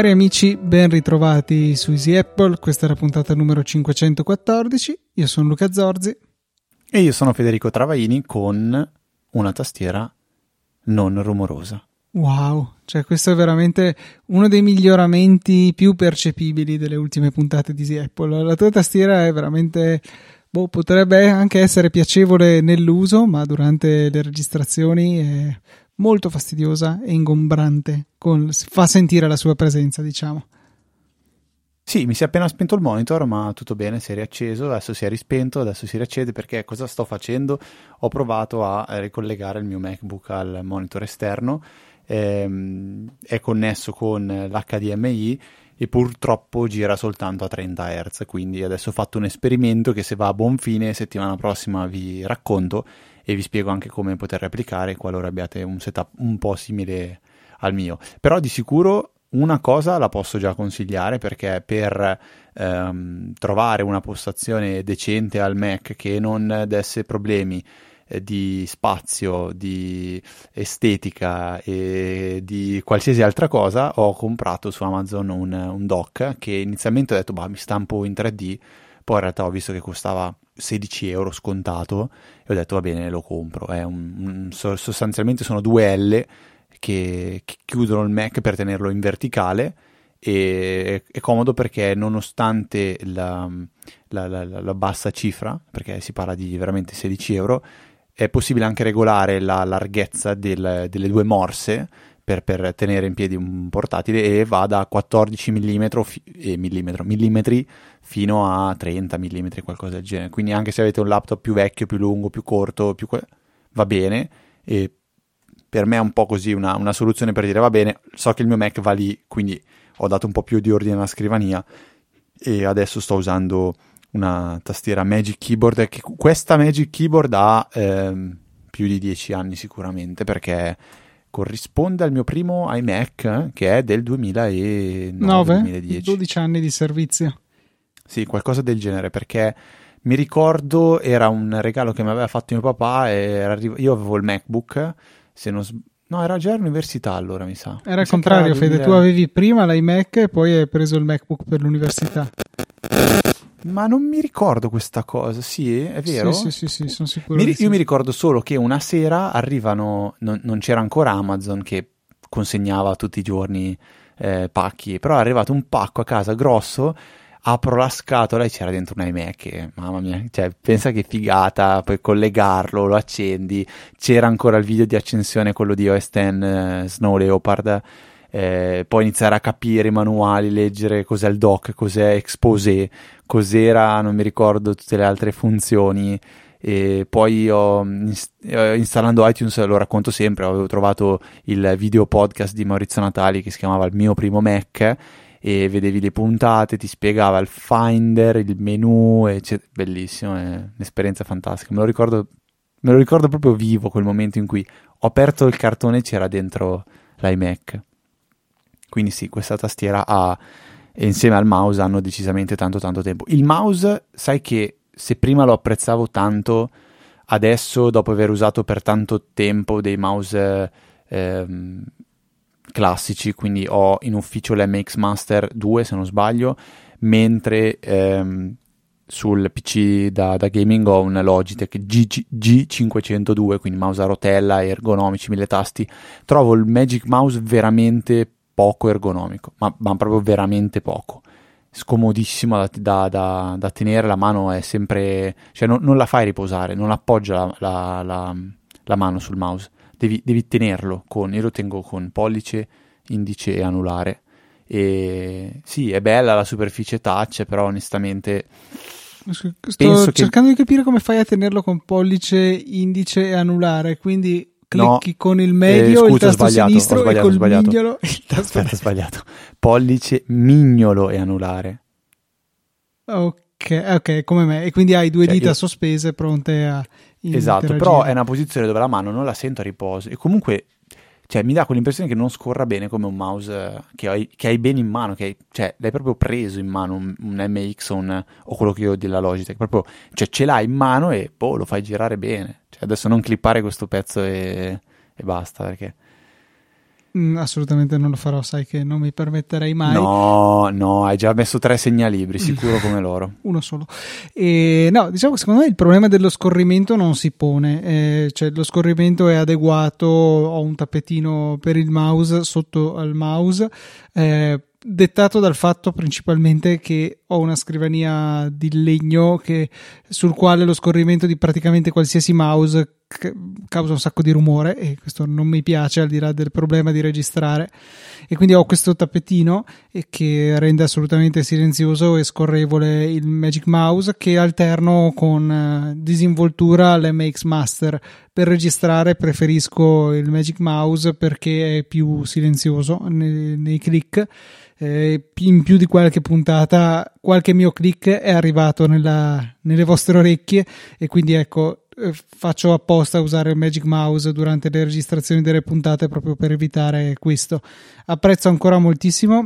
Cari amici, ben ritrovati su Easy Apple, questa è la puntata numero 514, io sono Luca Zorzi. E io sono Federico Travaini con una tastiera non rumorosa. Wow, cioè questo è veramente uno dei miglioramenti più percepibili delle ultime puntate di Apple. La tua tastiera è veramente boh, potrebbe anche essere piacevole nell'uso, ma durante le registrazioni è molto fastidiosa e ingombrante, con, fa sentire la sua presenza, diciamo. Sì, mi si è appena spento il monitor, ma tutto bene, si è riacceso, adesso si è rispento, adesso si riaccende perché cosa sto facendo? Ho provato a ricollegare il mio MacBook al monitor esterno, ehm, è connesso con l'HDMI e purtroppo gira soltanto a 30 Hz, quindi adesso ho fatto un esperimento che se va a buon fine settimana prossima vi racconto e vi spiego anche come poter applicare qualora abbiate un setup un po' simile al mio. Però di sicuro una cosa la posso già consigliare perché per ehm, trovare una postazione decente al Mac che non desse problemi eh, di spazio, di estetica e di qualsiasi altra cosa, ho comprato su Amazon un, un dock che inizialmente ho detto, bah, mi stampo in 3D, poi in realtà ho visto che costava 16 euro scontato e ho detto va bene lo compro è un, un, sostanzialmente sono due L che, che, chiudono il Mac per tenerlo in verticale e è, comodo perché nonostante la, la, la, la, bassa cifra perché si parla di veramente 16 euro è possibile anche regolare la larghezza del, delle due morse per, per, tenere in piedi un portatile e va da 14 mm, fi- eh, millimetri fino a 30 mm, qualcosa del genere. Quindi anche se avete un laptop più vecchio, più lungo, più corto, più va bene. E per me è un po' così una, una, soluzione per dire va bene, so che il mio Mac va lì, quindi ho dato un po' più di ordine alla scrivania e adesso sto usando una tastiera Magic Keyboard. Che questa Magic Keyboard ha ehm, più di 10 anni sicuramente perché corrisponde al mio primo iMac che è del 2009-2010. 12 anni di servizio. Sì, qualcosa del genere perché mi ricordo era un regalo che mi aveva fatto mio papà e io avevo il MacBook, se non sbaglio. No, era già all'università allora, mi sa. Era il contrario, Fede. 2000... Tu avevi prima l'iMac e poi hai preso il MacBook per l'università. Ma non mi ricordo questa cosa, sì, è vero? Sì, sì, sì, sì sono sicuro. Mi, io sì. mi ricordo solo che una sera arrivano, non, non, c'era ancora Amazon che consegnava tutti i giorni eh, pacchi, però è arrivato un pacco a casa grosso, apro la scatola e c'era dentro un iMac, e, mamma mia, cioè, pensa che figata, puoi collegarlo, lo accendi, c'era ancora il video di accensione, quello di OS X eh, Snow Leopard, eh, poi iniziare a capire i manuali, leggere cos'è il doc, cos'è Exposé, cos'era, non mi ricordo tutte le altre funzioni. E poi ho, installando iTunes, lo racconto sempre, avevo trovato il video podcast di Maurizio Natali che si chiamava Il mio primo Mac e vedevi le puntate, ti spiegava il Finder, il menu, eccetera. bellissimo, è un'esperienza fantastica. Me lo ricordo, me lo ricordo proprio vivo quel momento in cui ho aperto il cartone e c'era dentro l'iMac. Quindi sì, questa tastiera ha, insieme al mouse hanno decisamente tanto tanto tempo. Il mouse, sai che se prima lo apprezzavo tanto, adesso dopo aver usato per tanto tempo dei mouse ehm, classici, quindi ho in ufficio l'MX Master 2 se non sbaglio, mentre ehm, sul PC da, da, gaming ho un Logitech G, G502, quindi mouse a rotella, ergonomici, mille tasti. Trovo il Magic Mouse veramente poco ergonomico, ma, ma proprio veramente poco. Scomodissimo da, da, da, da, tenere, la mano è sempre... cioè non, non la fai riposare, non appoggia la, la, la mano sul mouse, devi, devi, tenerlo con... io lo tengo con pollice, indice e anulare. E sì, è bella la superficie touch, però onestamente... Sto cercando che... di capire come fai a tenerlo con pollice, indice e anulare, quindi clicchi no, con il medio, eh, scusa, il tasto sinistro e col mignolo il tasto Aspetta, ho sbagliato. Pollice, mignolo e anulare. Ok, ok, come me. E quindi hai due cioè, dita io... sospese pronte a Esatto, però è una posizione dove la mano non la sento a riposo e comunque cioè mi dà quell'impressione che non scorra bene come un mouse che hai, che hai bene in mano, che hai, cioè l'hai proprio preso in mano un, un MX o, un, o, quello che io ho della Logitech, proprio, cioè ce l'hai in mano e boh, lo fai girare bene. Adesso non clippare questo pezzo e, e basta perché... Mm, assolutamente non lo farò, sai che non mi permetterei mai. No, no, hai già messo tre segnalibri, sicuro come loro. Uno solo. E, no, diciamo che secondo me il problema dello scorrimento non si pone, eh, cioè lo scorrimento è adeguato, ho un tappetino per il mouse sotto al mouse. Eh, dettato dal fatto principalmente che ho una scrivania di legno che, sul quale lo scorrimento di praticamente qualsiasi mouse causa un sacco di rumore e questo non mi piace al di là del problema di registrare. E quindi ho questo tappetino che rende assolutamente silenzioso e scorrevole il Magic Mouse che alterno con eh, disinvoltura all'MX Master. Per registrare preferisco il Magic Mouse perché è più silenzioso nei, nei click eh, in più di qualche puntata qualche mio click è arrivato nella, nelle vostre orecchie e quindi ecco eh, faccio apposta usare il Magic Mouse durante le registrazioni delle puntate proprio per evitare questo. Apprezzo ancora moltissimo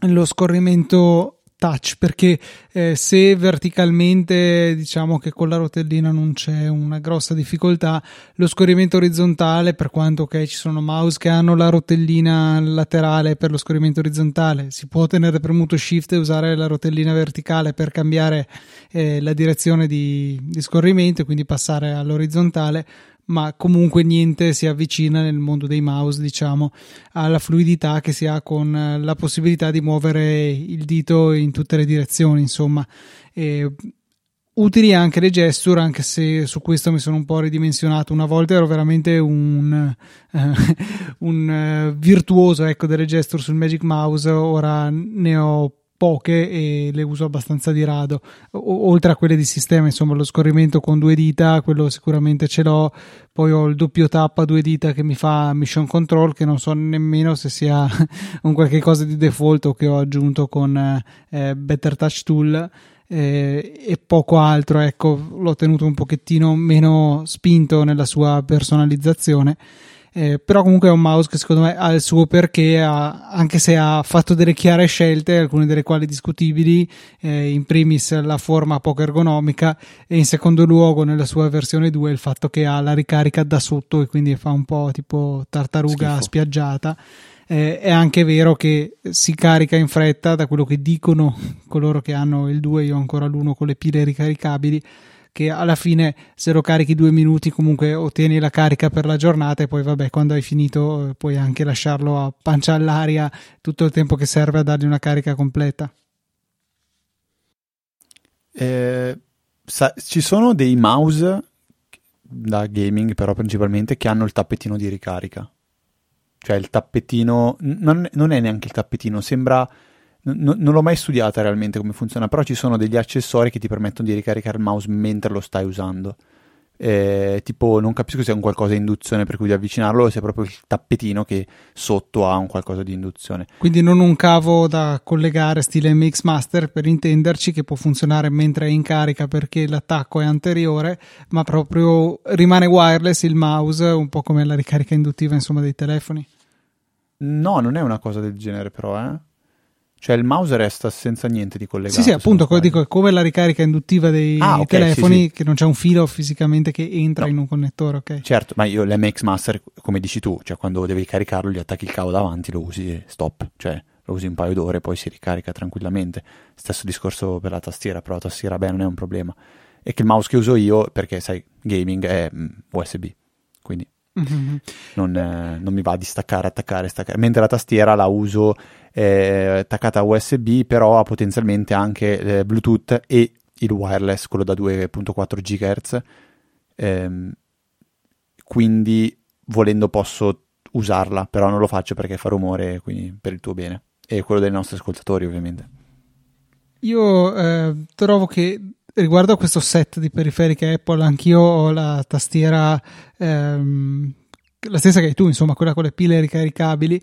lo scorrimento touch perché eh, se verticalmente diciamo che con la rotellina non c'è una grossa difficoltà lo scorrimento orizzontale per quanto ok ci sono mouse che hanno la rotellina laterale per lo scorrimento orizzontale si può tenere premuto shift e usare la rotellina verticale per cambiare eh, la direzione di, di scorrimento e quindi passare all'orizzontale ma comunque niente si avvicina nel mondo dei mouse, diciamo, alla fluidità che si ha con eh, la possibilità di muovere il dito in tutte le direzioni, insomma. E utili anche le gesture, anche se su questo mi sono un po' ridimensionato. Una volta ero veramente un, uh, un uh, virtuoso ecco, delle gesture sul Magic Mouse, ora ne ho poche e le uso abbastanza di rado, o- oltre a quelle di sistema, insomma lo scorrimento con due dita, quello sicuramente ce l'ho, poi ho il doppio tap a due dita che mi fa mission control, che non so nemmeno se sia un qualche cosa di default o che ho aggiunto con eh, Better Touch Tool. Eh, e poco altro, ecco, l'ho tenuto un pochettino meno spinto nella sua personalizzazione eh, però comunque è un mouse che secondo me ha il suo perché, ha, anche se ha fatto delle chiare scelte, alcune delle quali discutibili, eh, in primis la forma poco ergonomica e in secondo luogo nella sua versione 2 il fatto che ha la ricarica da sotto e quindi fa un po' tipo tartaruga Schifo. spiaggiata. Eh, è anche vero che si carica in fretta da quello che dicono coloro che hanno il 2, io ho ancora l'uno con le pile ricaricabili che alla fine se lo carichi due minuti comunque ottieni la carica per la giornata e poi vabbè quando hai finito eh, puoi anche lasciarlo a pancia all'aria tutto il tempo che serve a dargli una carica completa. Eh, sa- ci sono dei mouse da gaming però principalmente che hanno il tappetino di ricarica cioè il tappetino non, non è neanche il tappetino sembra non, non l'ho mai studiata realmente come funziona, però ci sono degli accessori che ti permettono di ricaricare il mouse mentre lo stai usando. Eh, tipo, non capisco se è un qualcosa di induzione per cui di avvicinarlo o se è proprio il tappetino che sotto ha un qualcosa di induzione. Quindi non un cavo da collegare stile MX Master per intenderci che può funzionare mentre è in carica perché l'attacco è anteriore, ma proprio rimane wireless il mouse, un po' come la ricarica induttiva insomma dei telefoni. No, non è una cosa del genere però, eh. Cioè il mouse resta senza niente di collegato. Sì, sì, appunto, dico, è come la ricarica induttiva dei ah, okay, telefoni, sì, sì. che non c'è un filo fisicamente che entra no. in un connettore, ok? Certo, ma io l'MX Master, come dici tu, cioè quando devi caricarlo gli attacchi il cavo davanti, lo usi e stop, cioè lo usi un paio d'ore e poi si ricarica tranquillamente. Stesso discorso per la tastiera, però la tastiera beh non è un problema. E che il mouse che uso io, perché sai, gaming è mm, USB, quindi Mm-hmm. Non, eh, non, mi va di staccare, attaccare, staccare. Mentre la tastiera la uso eh, attaccata a USB, però ha potenzialmente anche eh, Bluetooth e il wireless, quello da 2.4 GHz. Ehm, quindi volendo posso usarla, però non lo faccio perché fa rumore, quindi per il tuo bene e quello dei nostri ascoltatori, ovviamente. Io eh, trovo che riguardo a questo set di periferiche Apple, anch'io ho la tastiera ehm, la stessa che hai tu, insomma, quella con le pile ricaricabili.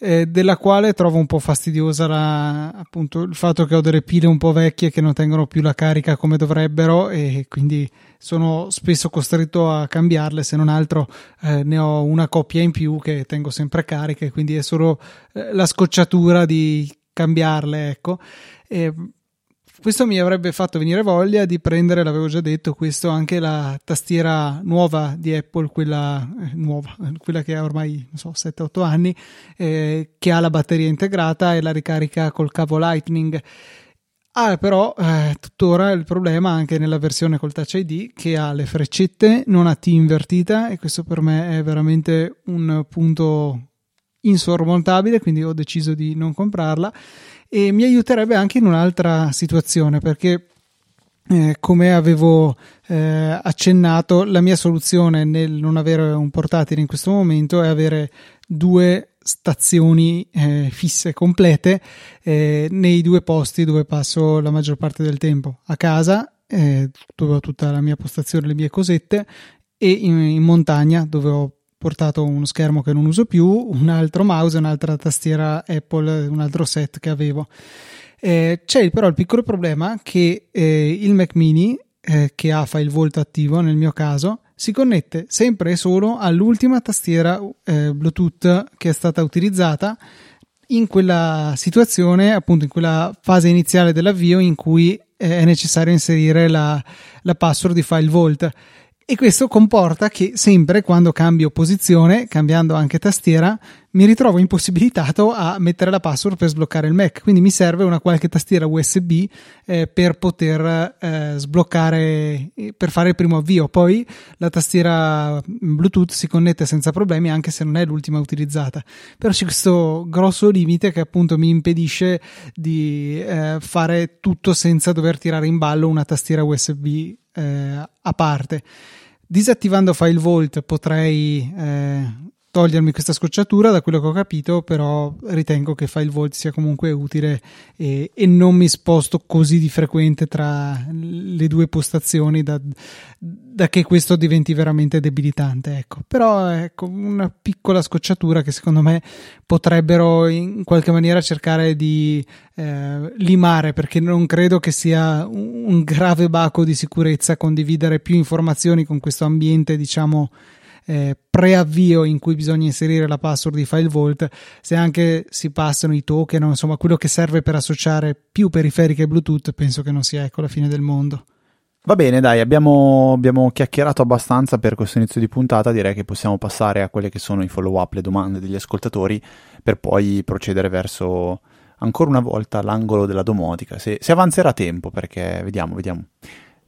Eh, della quale trovo un po' fastidiosa la, appunto il fatto che ho delle pile un po' vecchie che non tengono più la carica come dovrebbero e quindi sono spesso costretto a cambiarle, se non altro eh, ne ho una coppia in più che tengo sempre cariche, quindi è solo eh, la scocciatura di cambiarle, ecco. E questo mi avrebbe fatto venire voglia di prendere, l'avevo già detto, questo anche la tastiera nuova di Apple, quella eh, nuova, quella che ha ormai so, 7-8 anni, eh, che ha la batteria integrata e la ricarica col cavo Lightning. Ha ah, però eh, tuttora il problema anche nella versione col Touch ID che ha le freccette, non ha T invertita e questo per me è veramente un punto insormontabile, quindi ho deciso di non comprarla e mi aiuterebbe anche in un'altra situazione perché eh, come avevo eh, accennato, la mia soluzione nel non avere un portatile in questo momento è avere due stazioni eh, fisse complete eh, nei due posti dove passo la maggior parte del tempo. A casa eh, dove ho tutta la mia postazione le mie cosette e in, in montagna dove ho portato uno schermo che non uso più, un altro mouse un'altra tastiera Apple, un altro set che avevo. Eh, c'è però il piccolo problema che eh, il Mac mini, eh, che ha file volt attivo nel mio caso, si connette sempre e solo all'ultima tastiera eh, Bluetooth che è stata utilizzata in quella situazione, appunto in quella fase iniziale dell'avvio in cui eh, è necessario inserire la, la password di file volt e questo comporta che sempre quando cambio posizione, cambiando anche tastiera, mi ritrovo impossibilitato a mettere la password per sbloccare il Mac. Quindi mi serve una qualche tastiera USB eh, per poter eh, sbloccare, per fare il primo avvio. Poi la tastiera Bluetooth si connette senza problemi anche se non è l'ultima utilizzata. Però c'è questo grosso limite che appunto mi impedisce di eh, fare tutto senza dover tirare in ballo una tastiera USB eh, a parte. Disattivando File Vault potrei eh, togliermi questa scocciatura, da quello che ho capito, però ritengo che File Vault sia comunque utile e, e non mi sposto così di frequente tra le due postazioni da, da che questo diventi veramente debilitante. Ecco. Però ecco una piccola scocciatura che secondo me potrebbero in qualche maniera cercare di eh, limare, perché non credo che sia un, grave baco di sicurezza condividere più informazioni con questo ambiente, diciamo eh, preavvio in cui bisogna inserire la password di FileVault, se anche si passano i token, insomma quello che serve per associare più periferiche Bluetooth, penso che non sia ecco la fine del mondo. Va bene, dai, abbiamo, abbiamo, chiacchierato abbastanza per questo inizio di puntata. Direi che possiamo passare a quelle che sono i follow up, le domande degli ascoltatori, per poi procedere verso ancora una volta l'angolo della domotica. Se, se avanzerà tempo, perché vediamo, vediamo.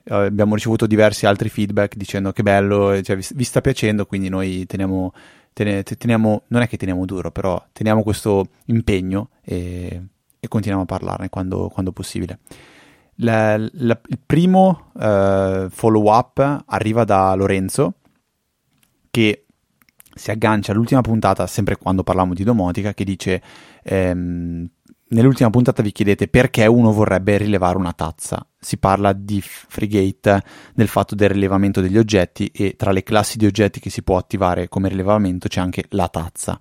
Eh, abbiamo ricevuto diversi altri feedback dicendo che bello, cioè, vi, vi, sta piacendo, quindi noi teniamo, teniamo, teniamo, non è che teniamo duro, però teniamo questo impegno e, e continuiamo a parlarne quando, quando possibile. La, la, il primo uh, follow up arriva da Lorenzo che si aggancia all'ultima puntata, sempre quando parlavamo di domotica, che dice ehm, nell'ultima puntata vi chiedete perché uno vorrebbe rilevare una tazza. Si parla di Frigate, del fatto del rilevamento degli oggetti e tra le classi di oggetti che si può attivare come rilevamento c'è anche la tazza.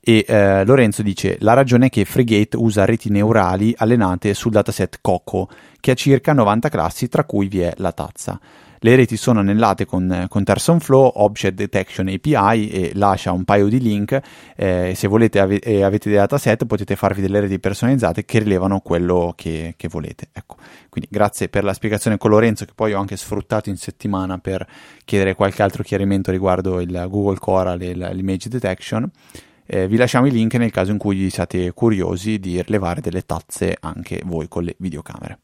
E eh, Lorenzo dice: La ragione è che Frigate usa reti neurali allenate sul dataset Coco, che ha circa 90 classi, tra cui vi è la tazza. Le reti sono anellate con, con TensorFlow, Object Detection API e lascia un paio di link. Eh, se volete ave- e avete dei dataset potete farvi delle reti personalizzate che rilevano quello che, che volete. Ecco. Quindi grazie per la spiegazione con Lorenzo che poi ho anche sfruttato in settimana per chiedere qualche altro chiarimento riguardo il Google Coral e l'image detection. Eh, vi lasciamo i link nel caso in cui siate curiosi di rilevare delle tazze anche voi con le videocamere.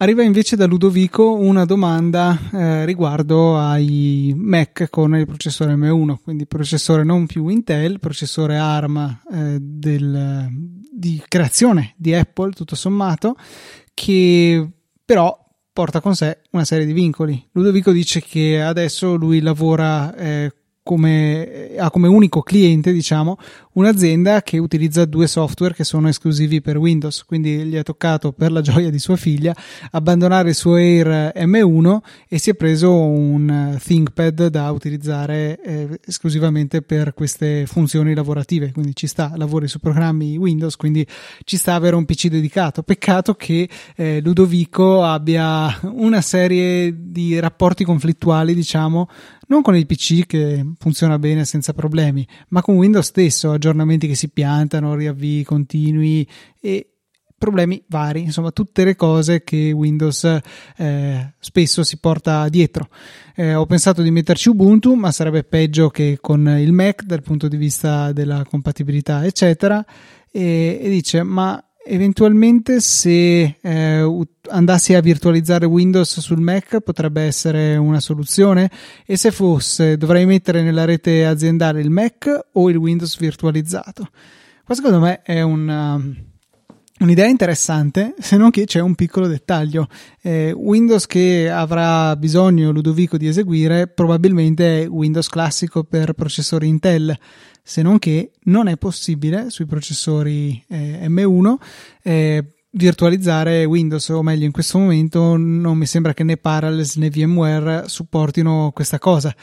Arriva invece da Ludovico una domanda eh, riguardo ai Mac con il processore M1, quindi processore non più Intel, processore ARM eh, del, di creazione di Apple, tutto sommato, che però porta con sé una serie di vincoli. Ludovico dice che adesso lui lavora eh, come, ha come unico cliente, diciamo, un'azienda che utilizza due software che sono esclusivi per Windows. Quindi gli è toccato, per la gioia di sua figlia, abbandonare il suo Air M1 e si è preso un ThinkPad da utilizzare eh, esclusivamente per queste funzioni lavorative. Quindi ci sta, lavori su programmi Windows, quindi ci sta avere un PC dedicato. Peccato che eh, Ludovico abbia una serie di rapporti conflittuali, diciamo, non con il PC che funziona bene senza problemi, ma con Windows stesso, aggiornamenti che si piantano, riavvii continui e problemi vari, insomma tutte le cose che Windows eh, spesso si porta dietro. Eh, ho pensato di metterci Ubuntu, ma sarebbe peggio che con il Mac dal punto di vista della compatibilità, eccetera. E, e dice: Ma eventualmente se eh, andassi a virtualizzare Windows sul Mac potrebbe essere una soluzione. E se fosse dovrei mettere nella rete aziendale il Mac o il Windows virtualizzato. Qua secondo me è una, um, un'idea interessante se non che c'è un piccolo dettaglio. Eh, Windows che avrà bisogno Ludovico di eseguire probabilmente è Windows classico per processori Intel se non che non è possibile sui processori eh, M1 eh, virtualizzare Windows, o meglio in questo momento non mi sembra che né Parallels né VMware supportino questa cosa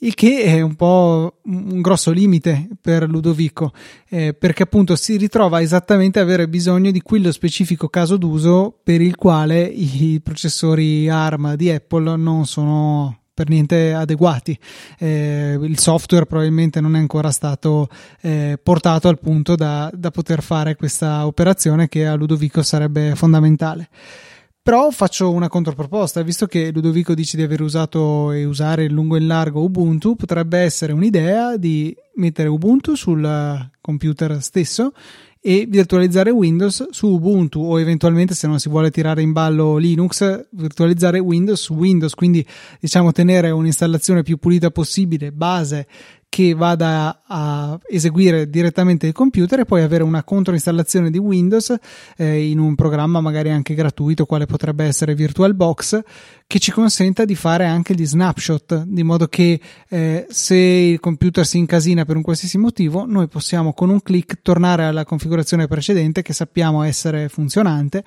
il che è un po' un grosso limite per Ludovico, eh, perché appunto si ritrova esattamente a avere bisogno di quello specifico caso d'uso per il quale i processori ARM di Apple non sono per niente adeguati. Eh, il software probabilmente non è ancora stato eh, portato al punto da, da poter fare questa operazione che a Ludovico sarebbe fondamentale. Però faccio una controproposta, visto che Ludovico dice di aver usato e usare in lungo e in largo Ubuntu, potrebbe essere un'idea di mettere Ubuntu sul computer stesso e virtualizzare Windows su Ubuntu o eventualmente se non si vuole tirare in ballo Linux virtualizzare Windows su Windows. Quindi diciamo tenere un'installazione più pulita possibile base che vada a eseguire direttamente il computer e poi avere una controinstallazione di Windows eh, in un programma magari anche gratuito quale potrebbe essere VirtualBox che ci consenta di fare anche gli snapshot di modo che eh, se il computer si incasina per un qualsiasi motivo noi possiamo con un clic tornare alla configurazione precedente che sappiamo essere funzionante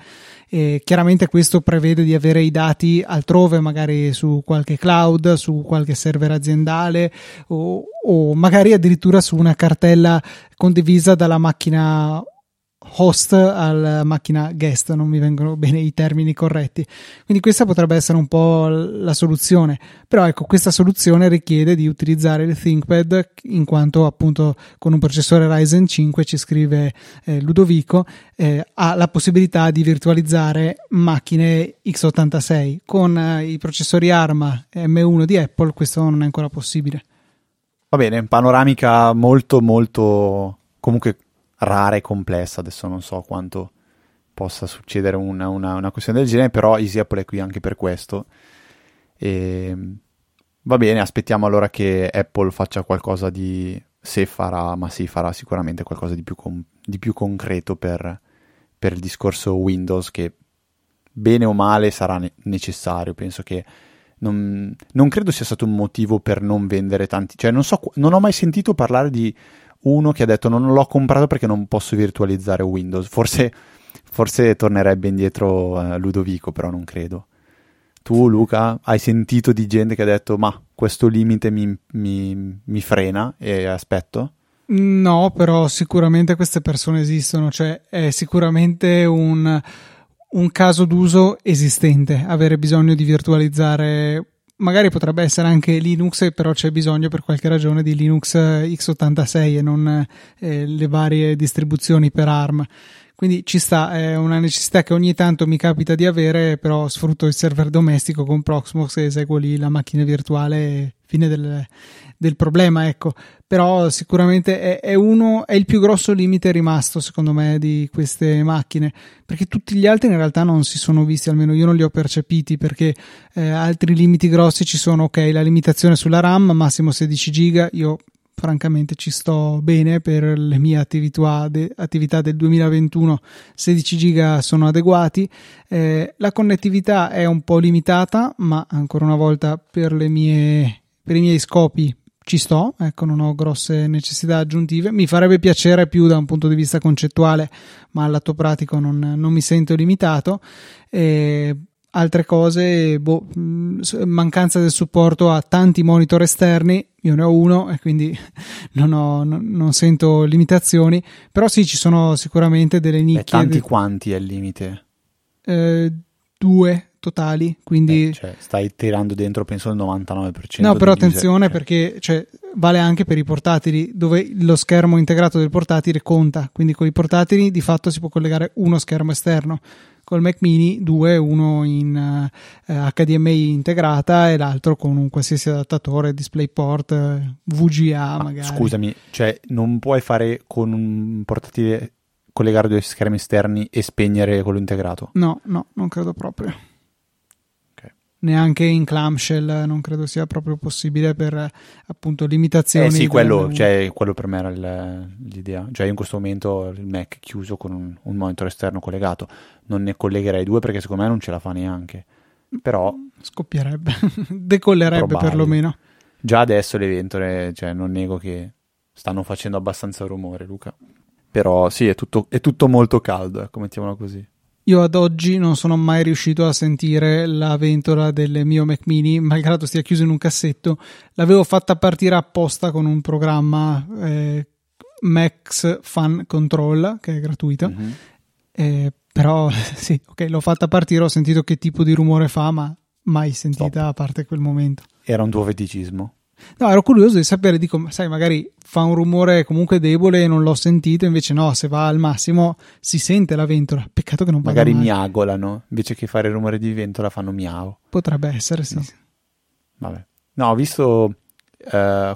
e chiaramente questo prevede di avere i dati altrove magari su qualche cloud su qualche server aziendale o, o magari addirittura su una cartella condivisa dalla macchina host alla macchina guest, non mi vengono bene i termini corretti. Quindi questa potrebbe essere un po' la soluzione. Però ecco, questa soluzione richiede di utilizzare il ThinkPad in quanto appunto con un processore Ryzen 5 ci scrive eh, Ludovico eh, ha la possibilità di virtualizzare macchine x86 con eh, i processori ARM M1 di Apple questo non è ancora possibile. Va bene, panoramica molto molto comunque rara e complessa. Adesso non so quanto possa succedere una, una, una questione del genere, però Easy Apple è qui anche per questo. E va bene, aspettiamo allora che Apple faccia qualcosa di. Se farà, ma sì, farà sicuramente qualcosa di più, con, di più concreto per, per, il discorso Windows, che bene o male sarà ne- necessario. Penso che non, non, credo sia stato un motivo per non vendere tanti. Cioè, non, so, non ho mai sentito parlare di uno che ha detto non l'ho comprato perché non posso virtualizzare Windows. Forse, forse tornerebbe indietro uh, Ludovico, però non credo. Tu, Luca, hai sentito di gente che ha detto ma questo limite mi, mi, mi frena e aspetto? No, però sicuramente queste persone esistono, cioè è sicuramente un, un caso d'uso esistente avere bisogno di virtualizzare magari potrebbe essere anche Linux, però c'è bisogno per qualche ragione di Linux x86 e non eh, le varie distribuzioni per ARM. Quindi ci sta, è una necessità che ogni tanto mi capita di avere, però sfrutto il server domestico con Proxmox e eseguo lì la macchina virtuale, fine del, del problema, ecco. Però sicuramente è, è, uno, è il più grosso limite rimasto, secondo me, di queste macchine, perché tutti gli altri in realtà non si sono visti, almeno io non li ho percepiti, perché eh, altri limiti grossi ci sono, ok, la limitazione sulla RAM, massimo 16 giga, io francamente ci sto bene per le mie attività, de, attività del 2021 16 giga sono adeguati eh, la connettività è un po' limitata ma ancora una volta per, mie, per i miei scopi ci sto, ecco, non ho grosse necessità aggiuntive. Mi farebbe piacere più da un punto di vista concettuale, ma al lato pratico non, non mi sento limitato. E altre cose, boh, mancanza del supporto a tanti monitor esterni, io ne ho uno e quindi non, ho, non, non sento limitazioni, però sì, ci sono sicuramente delle nicchie. E tanti quanti è il limite? Eh, due totali, quindi... Eh, cioè, stai tirando dentro penso il 99%. No, però attenzione cioè... perché cioè, vale anche per i portatili, dove lo schermo integrato del portatile conta, quindi con i portatili di fatto si può collegare uno schermo esterno, col Mac mini due, uno in eh, HDMI integrata e l'altro con un qualsiasi adattatore, DisplayPort, VGA Ma magari. Scusami, cioè non puoi fare con un portatile collegare due schermi esterni e spegnere quello integrato? No, no, non credo proprio neanche in clamshell non credo sia proprio possibile per appunto limitazioni. Eh sì, quello, cioè, quello per me era il, l'idea. Cioè in questo momento il Mac chiuso con un, un, monitor esterno collegato, non ne collegherei due perché secondo me non ce la fa neanche. Però scoppierebbe, decollerebbe probabile. perlomeno. Già adesso le ventole, cioè non nego che stanno facendo abbastanza rumore, Luca. Però sì, è tutto, è tutto molto caldo, ecco, mettiamola così. Io ad oggi non sono mai riuscito a sentire la ventola del mio Mac mini, malgrado stia chiuso in un cassetto. L'avevo fatta partire apposta con un programma eh, Max Fan Control, che è gratuito. Mm-hmm. Eh, però sì, ok, l'ho fatta partire, ho sentito che tipo di rumore fa, ma mai sentita Stop. a parte quel momento. Era un tuo feticismo? No, ero curioso di sapere, dico, sai, magari fa un rumore comunque debole e non l'ho sentito, invece no, se va al massimo si sente la ventola. Peccato che non vada Magari mai. miagolano, invece che fare il rumore di ventola fanno miau. Potrebbe essere, sì. No. Vabbè. No, ho visto uh,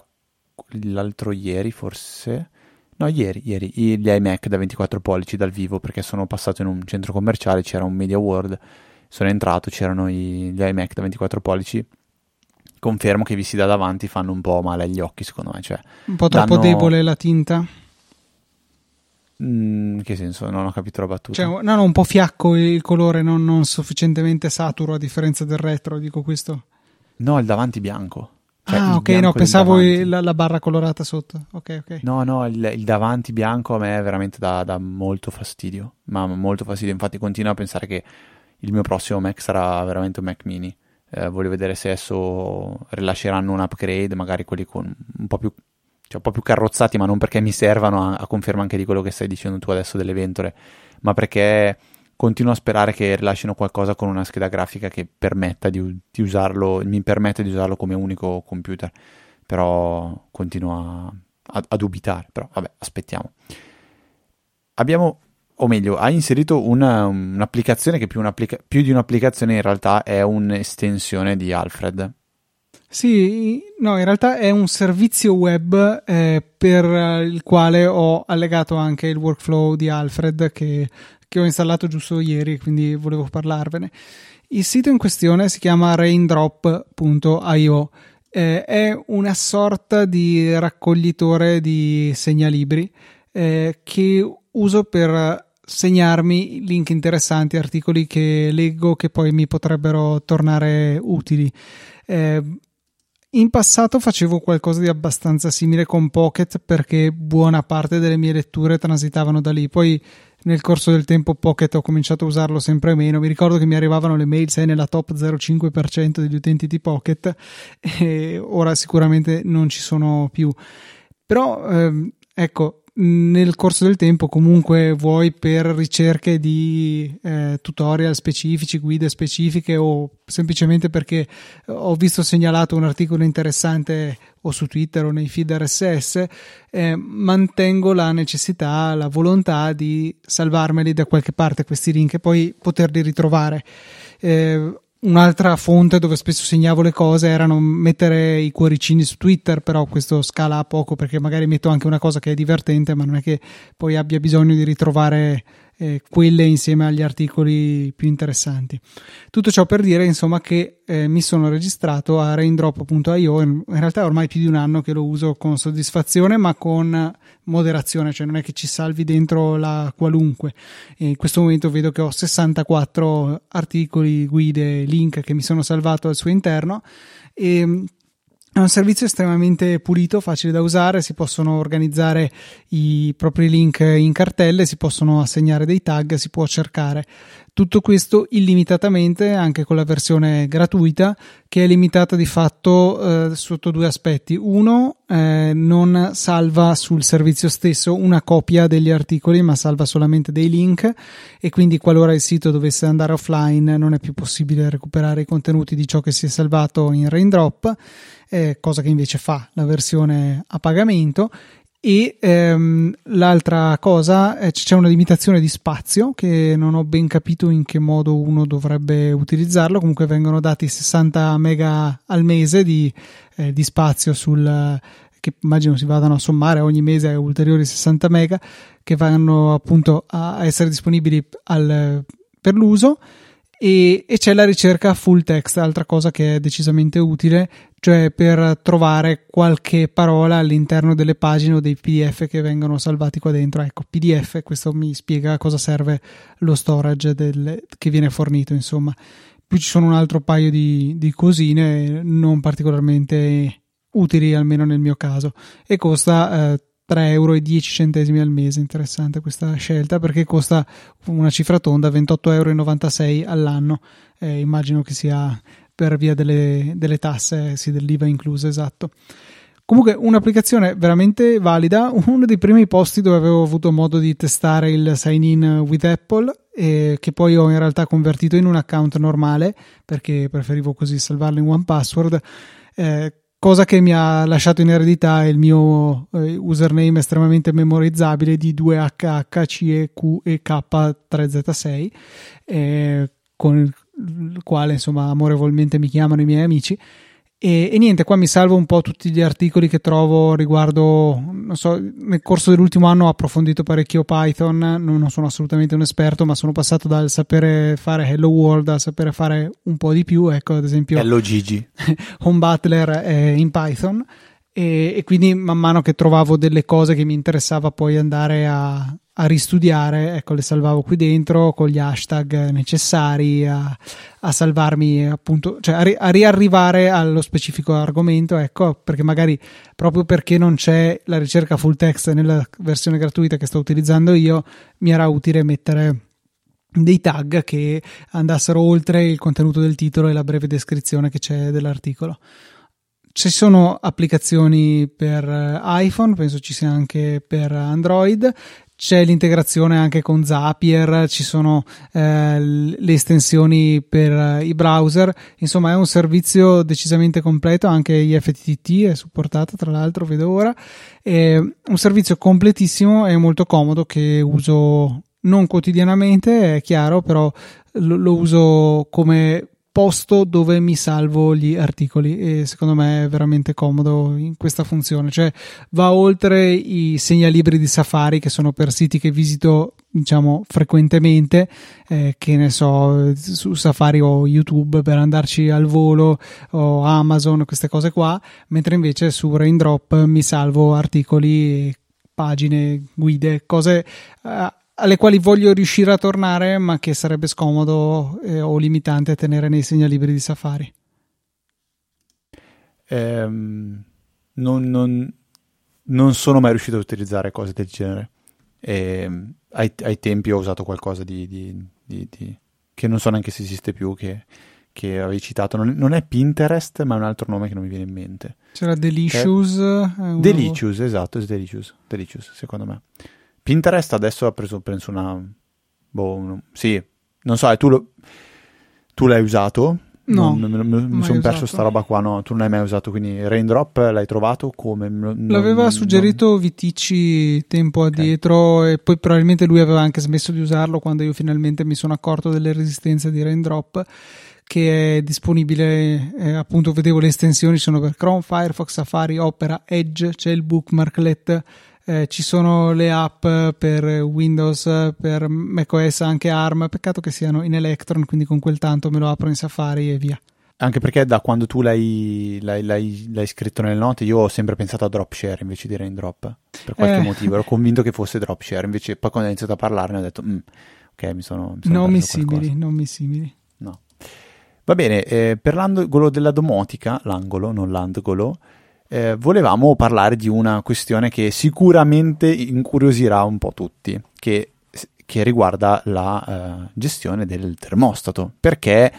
l'altro ieri, forse... No, ieri, ieri, gli iMac da 24 pollici dal vivo, perché sono passato in un centro commerciale, c'era un Media World, sono entrato, c'erano gli iMac da 24 pollici confermo che visti da davanti fanno un po' male agli occhi, secondo me. Cioè, un po' troppo danno... debole la tinta? Mm, in che senso? Non ho capito la battuta. Cioè, no, no, un po' fiacco il colore, non, non, sufficientemente saturo a differenza del retro, dico questo. No, il davanti bianco. Cioè, ah, ok, no, pensavo la, la, barra colorata sotto. Ok, ok. No, no, il, il davanti bianco a me veramente dà, dà molto fastidio. Ma molto fastidio. Infatti, continuo a pensare che il mio prossimo Mac sarà veramente un Mac mini eh, voglio vedere se adesso rilasceranno un upgrade, magari quelli con un po' più, cioè un po più carrozzati, ma non perché mi servano, a, a, conferma anche di quello che stai dicendo tu adesso delle ventole, ma perché continuo a sperare che rilascino qualcosa con una scheda grafica che permetta di, di usarlo, mi permette di usarlo come unico computer, però continuo a, a, a dubitare, però vabbè, aspettiamo. Abbiamo o meglio, ha inserito una, un'applicazione che più, un'applica- più, di un'applicazione in realtà è un'estensione di Alfred. Sì, no, in realtà è un servizio web eh, per il quale ho allegato anche il workflow di Alfred che, che ho installato giusto ieri, quindi volevo parlarvene. Il sito in questione si chiama raindrop.io. Eh, è una sorta di raccoglitore di segnalibri eh, che uso per segnarmi link interessanti, articoli che leggo che poi mi potrebbero tornare utili. Eh, in passato facevo qualcosa di abbastanza simile con Pocket perché buona parte delle mie letture transitavano da lì. Poi nel corso del tempo Pocket ho cominciato a usarlo sempre meno. Mi ricordo che mi arrivavano le mail, sei nella top 0,5% degli utenti di Pocket e ora sicuramente non ci sono più. Però ehm, ecco, nel corso del tempo comunque vuoi per ricerche di eh, tutorial specifici, guide specifiche o semplicemente perché ho visto segnalato un articolo interessante o su Twitter o nei feed RSS, eh, mantengo la necessità, la volontà di salvarmeli da qualche parte questi link e poi poterli ritrovare. Eh, Un'altra fonte dove spesso segnavo le cose erano mettere i cuoricini su Twitter, però questo scala a poco perché magari metto anche una cosa che è divertente, ma non è che poi abbia bisogno di ritrovare eh, quelle insieme agli articoli più interessanti. Tutto ciò per dire insomma che eh, mi sono registrato a raindrop.io, in realtà è ormai più di un anno che lo uso con soddisfazione ma con moderazione, cioè non è che ci salvi dentro la qualunque. E in questo momento vedo che ho 64 articoli, guide, link che mi sono salvato al suo interno e È un servizio estremamente pulito, facile da usare, si possono organizzare i propri link in cartelle, si possono assegnare dei tag, si può cercare. Tutto questo illimitatamente anche con la versione gratuita che è limitata di fatto eh, sotto due aspetti. Uno, eh, non salva sul servizio stesso una copia degli articoli ma salva solamente dei link e quindi qualora il sito dovesse andare offline non è più possibile recuperare i contenuti di ciò che si è salvato in Raindrop, eh, cosa che invece fa la versione a pagamento e ehm, l'altra cosa eh, c'è una limitazione di spazio che non ho ben capito in che modo uno dovrebbe utilizzarlo. Comunque vengono dati 60 mega al mese di, eh, di spazio sul che immagino si vadano a sommare ogni mese ulteriori 60 mega che vanno appunto a essere disponibili al, per l'uso. E, e, c'è la ricerca full text, altra cosa che è decisamente utile, cioè per trovare qualche parola all'interno delle pagine o dei PDF che vengono salvati qua dentro. Ecco, PDF, questo mi spiega a cosa serve lo storage del, che viene fornito, insomma. Più ci sono un altro paio di, di cosine non particolarmente utili, almeno nel mio caso, e costa eh, 3,10 euro al mese. Interessante questa scelta perché costa una cifra tonda 28,96 euro all'anno. Eh, immagino che sia per via delle, delle tasse, sì, dell'IVA incluso, esatto. Comunque, un'applicazione veramente valida. Uno dei primi posti dove avevo avuto modo di testare il sign in with Apple, eh, che poi ho in realtà convertito in un account normale perché preferivo così salvarlo in one password. Eh, cosa che mi ha lasciato in eredità il mio eh, username estremamente memorizzabile di 2HHCEQ e K3Z6 eh, con il quale insomma amorevolmente mi chiamano i miei amici e, e, niente, qua mi salvo un po' tutti gli articoli che trovo riguardo, non so, nel corso dell'ultimo anno ho approfondito parecchio Python, non, non sono assolutamente un esperto, ma sono passato dal sapere fare Hello World a sapere fare un po' di più, ecco ad esempio Hello Gigi. Home Butler è in Python e, e, quindi man mano che trovavo delle cose che mi interessava poi andare a, a ristudiare, ecco, le salvavo qui dentro con gli hashtag necessari a, a salvarmi appunto, cioè a, ri, a, riarrivare allo specifico argomento, ecco, perché magari proprio perché non c'è la ricerca full text nella versione gratuita che sto utilizzando io, mi era utile mettere dei tag che andassero oltre il contenuto del titolo e la breve descrizione che c'è dell'articolo. Ci sono applicazioni per iPhone, penso ci sia anche per Android. C'è l'integrazione anche con Zapier, ci sono eh, le estensioni per eh, i browser. Insomma, è un servizio decisamente completo. Anche IFTTT è supportata, tra l'altro, vedo ora. È un servizio completissimo e molto comodo che uso non quotidianamente, è chiaro, però lo, lo uso come posto dove mi salvo gli articoli e secondo me è veramente comodo in questa funzione. Cioè va oltre i segnalibri di Safari che sono per siti che visito diciamo frequentemente eh, che ne so su Safari o YouTube per andarci al volo o Amazon queste cose qua mentre invece su Raindrop mi salvo articoli pagine guide cose eh, alle quali voglio riuscire a tornare, ma che sarebbe scomodo eh, o limitante tenere nei segnalibri di Safari. Ehm, non, non, non, sono mai riuscito a utilizzare cose del genere. Ehm, ai, ai, tempi ho usato qualcosa di, di, di, di, che non so neanche se esiste più, che, che avevi citato. Non, non, è Pinterest, ma è un altro nome che non mi viene in mente. C'era Delicious. Uno... Delicious, esatto, è Delicious, Delicious, secondo me. Pinterest adesso ha preso, penso, una... Boh, un, sì, non so, tu, lo, tu l'hai usato? No, non, non, mi sono perso sta roba qua, no, tu non l'hai mai usato, quindi Raindrop l'hai trovato come? Non, L'aveva suggerito Viticci tempo addietro okay. e poi probabilmente lui aveva anche smesso di usarlo quando io finalmente mi sono accorto delle resistenze di Raindrop che è disponibile, eh, appunto vedevo le estensioni, sono per Chrome, Firefox, Safari, Opera, Edge, c'è il bookmarklet eh, ci sono le app per Windows, per macOS, anche ARM. Peccato che siano in Electron, quindi con quel tanto me lo apro in Safari e via. Anche perché da quando tu l'hai, l'hai, l'hai, l'hai scritto nelle note, io ho sempre pensato a Dropshare invece di Raindrop. Per qualche eh. motivo ero convinto che fosse Dropshare. Invece, poi quando ho iniziato a parlarne, ho detto: mm, Ok, mi sono. Mi sono non mi simili, non mi simili. No. Va bene, eh, per l'angolo della domotica, l'angolo, non l'angolo, eh, volevamo parlare di una questione che sicuramente incuriosirà un po' tutti, che, che riguarda la uh, gestione del termostato. Perché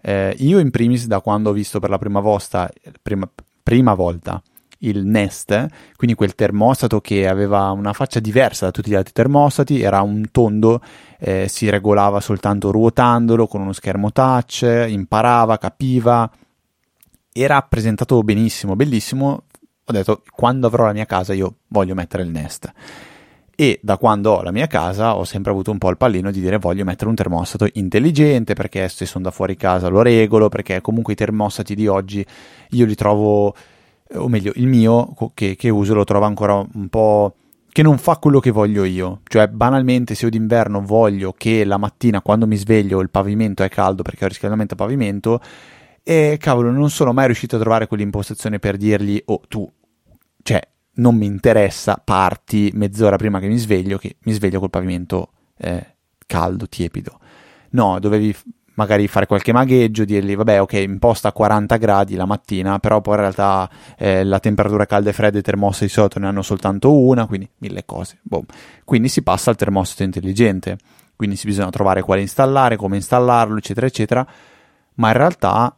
eh, io in primis, da quando ho visto per la prima volta, prima, prima volta il Nest, quindi quel termostato che aveva una faccia diversa da tutti gli altri termostati, era un tondo, eh, si regolava soltanto ruotandolo con uno schermo touch, imparava, capiva, era presentato benissimo, bellissimo. Ho detto quando avrò la mia casa io voglio mettere il Nest. E da quando ho la mia casa ho sempre avuto un po' il pallino di dire voglio mettere un termostato intelligente perché se sono da fuori casa lo regolo, perché comunque i termostati di oggi io li trovo o meglio, il mio che, che uso lo trovo ancora un po' che non fa quello che voglio io. Cioè, banalmente, se io d'inverno voglio che la mattina quando mi sveglio il pavimento è caldo perché ho riscaldamento a pavimento, e cavolo, non sono mai riuscito a trovare quell'impostazione per dirgli, oh, tu, cioè, non mi interessa, parti mezz'ora prima che mi sveglio, che mi sveglio col pavimento eh, caldo, tiepido. No, dovevi magari fare qualche magheggio, dirgli vabbè ok imposta a 40 gradi la mattina, però poi in realtà eh, la temperatura calda e fredda e termostato di solito ne hanno soltanto una, quindi mille cose. Boom. Quindi si passa al termostato intelligente, quindi si bisogna trovare quale installare, come installarlo, eccetera, eccetera, ma in realtà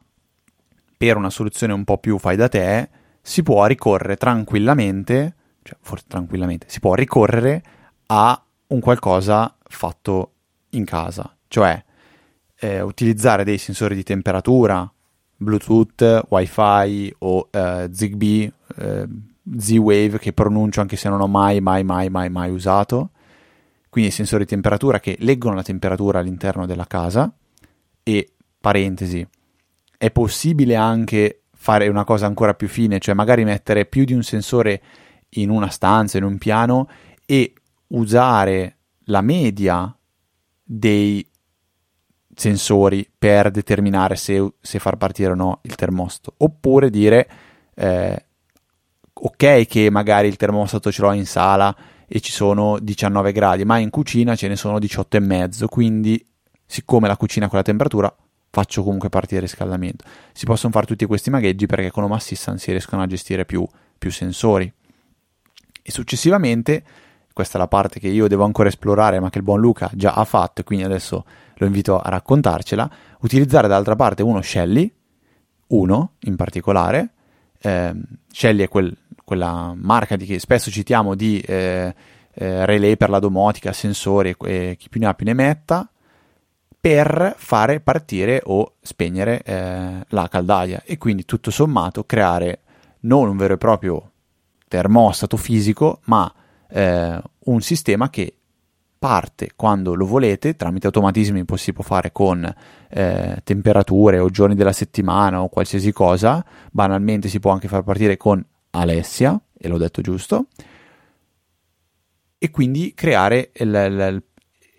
per una soluzione un po' più fai da te si può ricorrere tranquillamente, cioè forse tranquillamente, si può ricorrere a un qualcosa fatto in casa, cioè eh, utilizzare dei sensori di temperatura, Bluetooth, Wi-Fi o eh, Zigbee, eh, Z-Wave che pronuncio anche se non ho mai, mai, mai, mai, mai usato. Quindi sensori di temperatura che leggono la temperatura all'interno della casa e, parentesi, è possibile anche fare una cosa ancora più fine, cioè magari mettere più di un sensore in una stanza, in un piano e usare la media dei sensori per determinare se, se, far partire o no il termostato, oppure dire eh, ok che magari il termostato ce l'ho in sala e ci sono 19 gradi, ma in cucina ce ne sono 18 e mezzo, quindi siccome la cucina ha quella temperatura faccio comunque partire il riscaldamento. Si possono fare tutti questi magheggi perché con Home Assistant si riescono a gestire più, più sensori. E successivamente, questa è la parte che io devo ancora esplorare, ma che il buon Luca già ha fatto, e quindi adesso lo invito a raccontarcela, utilizzare dall'altra parte uno Shelly, uno in particolare, eh, Shelly è quel, quella marca di che spesso citiamo di eh, eh, relay per la domotica, sensori e chi più ne ha più ne metta, per fare partire o spegnere eh, la caldaia e quindi tutto sommato creare non un vero e proprio termostato fisico, ma eh, un sistema che parte quando lo volete, tramite automatismi si può fare con eh, temperature o giorni della settimana o qualsiasi cosa, banalmente si può anche far partire con Alessia, e l'ho detto giusto, e quindi creare il, il,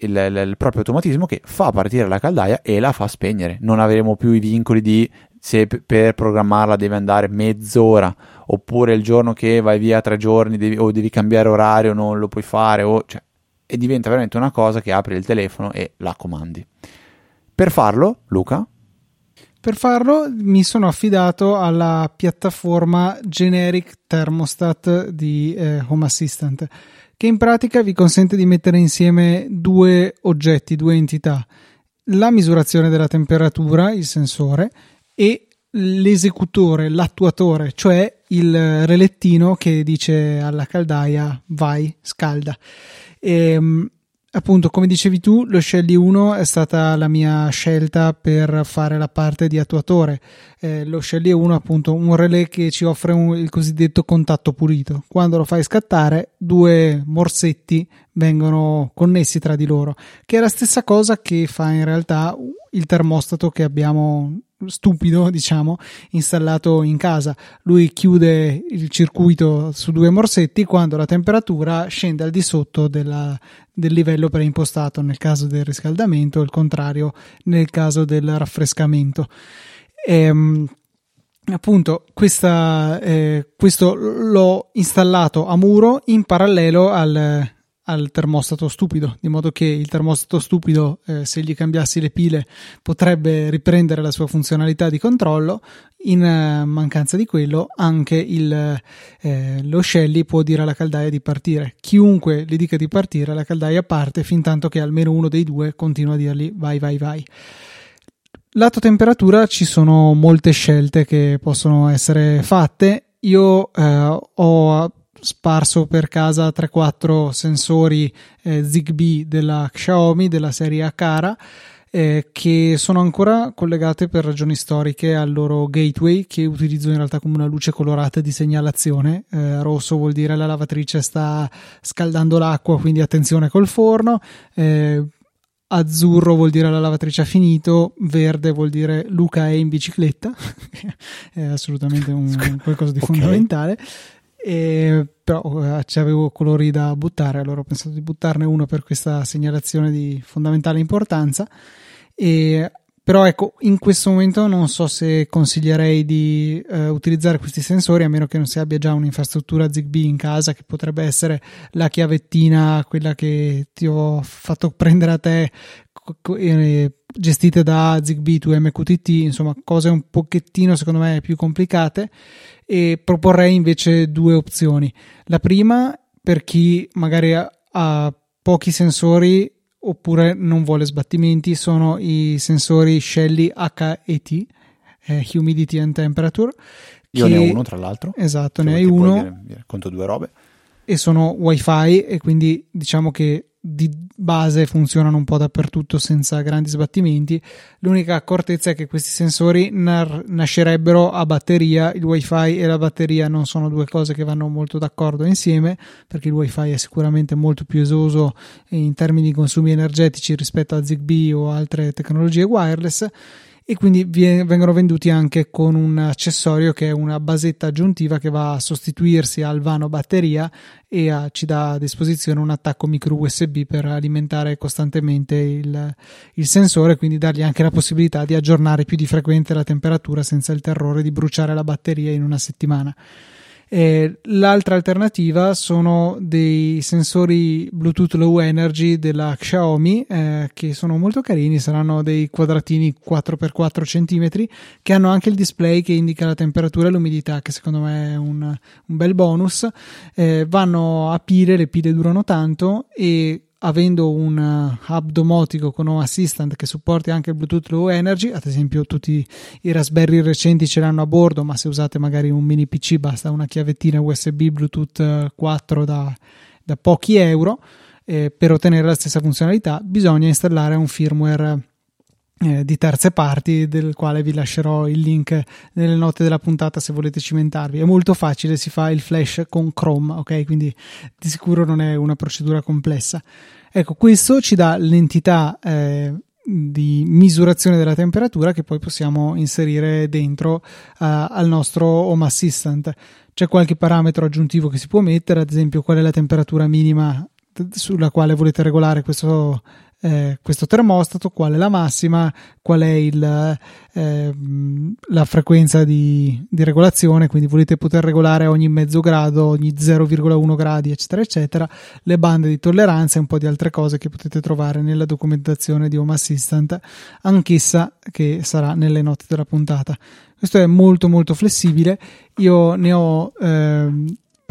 il, il, proprio automatismo che fa partire la caldaia e la fa spegnere. Non avremo più i vincoli di se per programmarla devi andare mezz'ora oppure il giorno che vai via tre giorni devi, o devi cambiare orario non lo puoi fare o cioè, e diventa veramente una cosa che apri il telefono e la comandi. Per farlo, Luca? Per farlo mi sono affidato alla piattaforma Generic Thermostat di eh, Home Assistant, che in pratica vi consente di mettere insieme due oggetti, due entità, la misurazione della temperatura, il sensore, e l'esecutore, l'attuatore, cioè il relettino che dice alla caldaia vai, scalda. E, ehm, appunto, come dicevi tu, lo Shelly 1 è stata la mia scelta per fare la parte di attuatore. Eh, lo Shelly 1 appunto un relè che ci offre un, il cosiddetto contatto pulito. Quando lo fai scattare, due morsetti vengono connessi tra di loro, che è la stessa cosa che fa in realtà il termostato che abbiamo stupido, diciamo, installato in casa. Lui chiude il circuito su due morsetti quando la temperatura scende al di sotto della, del livello preimpostato nel caso del riscaldamento, il contrario nel caso del raffrescamento. Ehm, appunto questa, eh, questo l'ho installato a muro in parallelo al, al termostato stupido, di modo che il termostato stupido, eh, se gli cambiassi le pile, potrebbe riprendere la sua funzionalità di controllo. In eh, mancanza di quello, anche il, eh, lo Shelly può dire alla caldaia di partire. Chiunque gli dica di partire, la caldaia parte fin tanto che almeno uno dei due continua a dirgli vai, vai, vai. Lato temperatura ci sono molte scelte che possono essere fatte. Io eh, ho sparso per casa 3-4 sensori eh, Zigbee della Xiaomi della serie Akara eh, che sono ancora collegate per ragioni storiche al loro gateway che utilizzo in realtà come una luce colorata di segnalazione eh, rosso vuol dire la lavatrice sta scaldando l'acqua quindi attenzione col forno eh, azzurro vuol dire la lavatrice ha finito, verde vuol dire Luca è in bicicletta, è assolutamente un, qualcosa di okay. fondamentale. E, però eh, ci avevo colori da buttare, allora ho pensato di buttarne uno per questa segnalazione di fondamentale importanza. E, però ecco, in questo momento non so se consiglierei di eh, utilizzare questi sensori a meno che non si abbia già un'infrastruttura Zigbee in casa che potrebbe essere la chiavettina, quella che ti ho fatto prendere a te, eh, gestite da Zigbee to MQTT, insomma cose un pochettino secondo me più complicate e proporrei invece due opzioni. La prima per chi magari ha, ha pochi sensori oppure non vuole sbattimenti sono i sensori Shelly HET, eh, Humidity and Temperature. Io ne ho uno tra l'altro. Esatto, ne hai uno. conto due robe. E sono wifi e quindi diciamo che di base funzionano un po' dappertutto senza grandi sbattimenti. L'unica accortezza è che questi sensori nar- nascerebbero a batteria. Il wifi e la batteria non sono due cose che vanno molto d'accordo insieme, perché il wifi è sicuramente molto più esoso in termini di consumi energetici rispetto a Zigbee o altre tecnologie wireless e quindi vengono venduti anche con un accessorio che è una basetta aggiuntiva che va a sostituirsi al vano batteria e a, ci dà a disposizione un attacco micro USB per alimentare costantemente il, il sensore quindi dargli anche la possibilità di aggiornare più di frequente la temperatura senza il terrore di bruciare la batteria in una settimana. Eh, l'altra alternativa sono dei sensori Bluetooth Low Energy della Xiaomi eh, che sono molto carini, saranno dei quadratini 4x4 cm che hanno anche il display che indica la temperatura e l'umidità, che secondo me è un, un bel bonus. Eh, vanno a pile, le pile durano tanto e avendo un hub domotico con Home Assistant che supporti anche il Bluetooth Low Energy, ad esempio tutti i Raspberry recenti ce l'hanno a bordo, ma se usate magari un mini PC basta una chiavettina USB Bluetooth 4 uh, da, da pochi euro eh, per ottenere la stessa funzionalità, bisogna installare un firmware eh, di terze parti del quale vi lascerò il link nelle note della puntata se volete cimentarvi. È molto facile si fa il flash con Chrome ok? Quindi di sicuro non è una procedura complessa. Ecco questo ci dà l'entità eh, di misurazione della temperatura che poi possiamo inserire dentro uh, al nostro Home Assistant. C'è qualche parametro aggiuntivo che si può mettere ad esempio qual è la temperatura minima sulla quale volete regolare questo eh, questo termostato, qual è la massima, qual è il, eh, la frequenza di, di, regolazione, quindi volete poter regolare ogni mezzo grado, ogni 0,1 gradi, eccetera, eccetera, le bande di tolleranza e un po' di altre cose che potete trovare nella documentazione di Home Assistant, anch'essa che sarà nelle note della puntata. Questo è molto molto flessibile, io ne ho eh,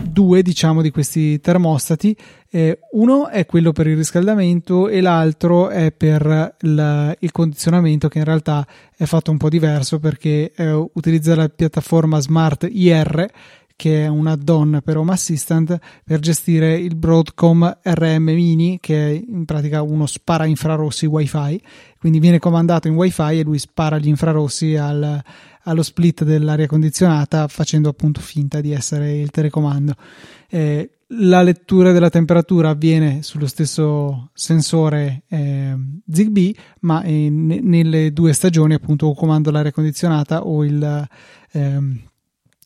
due diciamo di questi termostati. Eh, uno è quello per il riscaldamento e l'altro è per la, il condizionamento che in realtà è fatto un po' diverso perché eh, utilizza la piattaforma Smart IR che è un add-on per Home Assistant per gestire il Broadcom RM Mini che è in pratica uno spara infrarossi wifi. Quindi viene comandato in wifi e lui spara gli infrarossi al, allo split dell'aria condizionata facendo appunto finta di essere il telecomando eh, la lettura della temperatura avviene sullo stesso sensore eh, Zigbee, ma in, nelle due stagioni, appunto, o comando l'aria condizionata o il, ehm,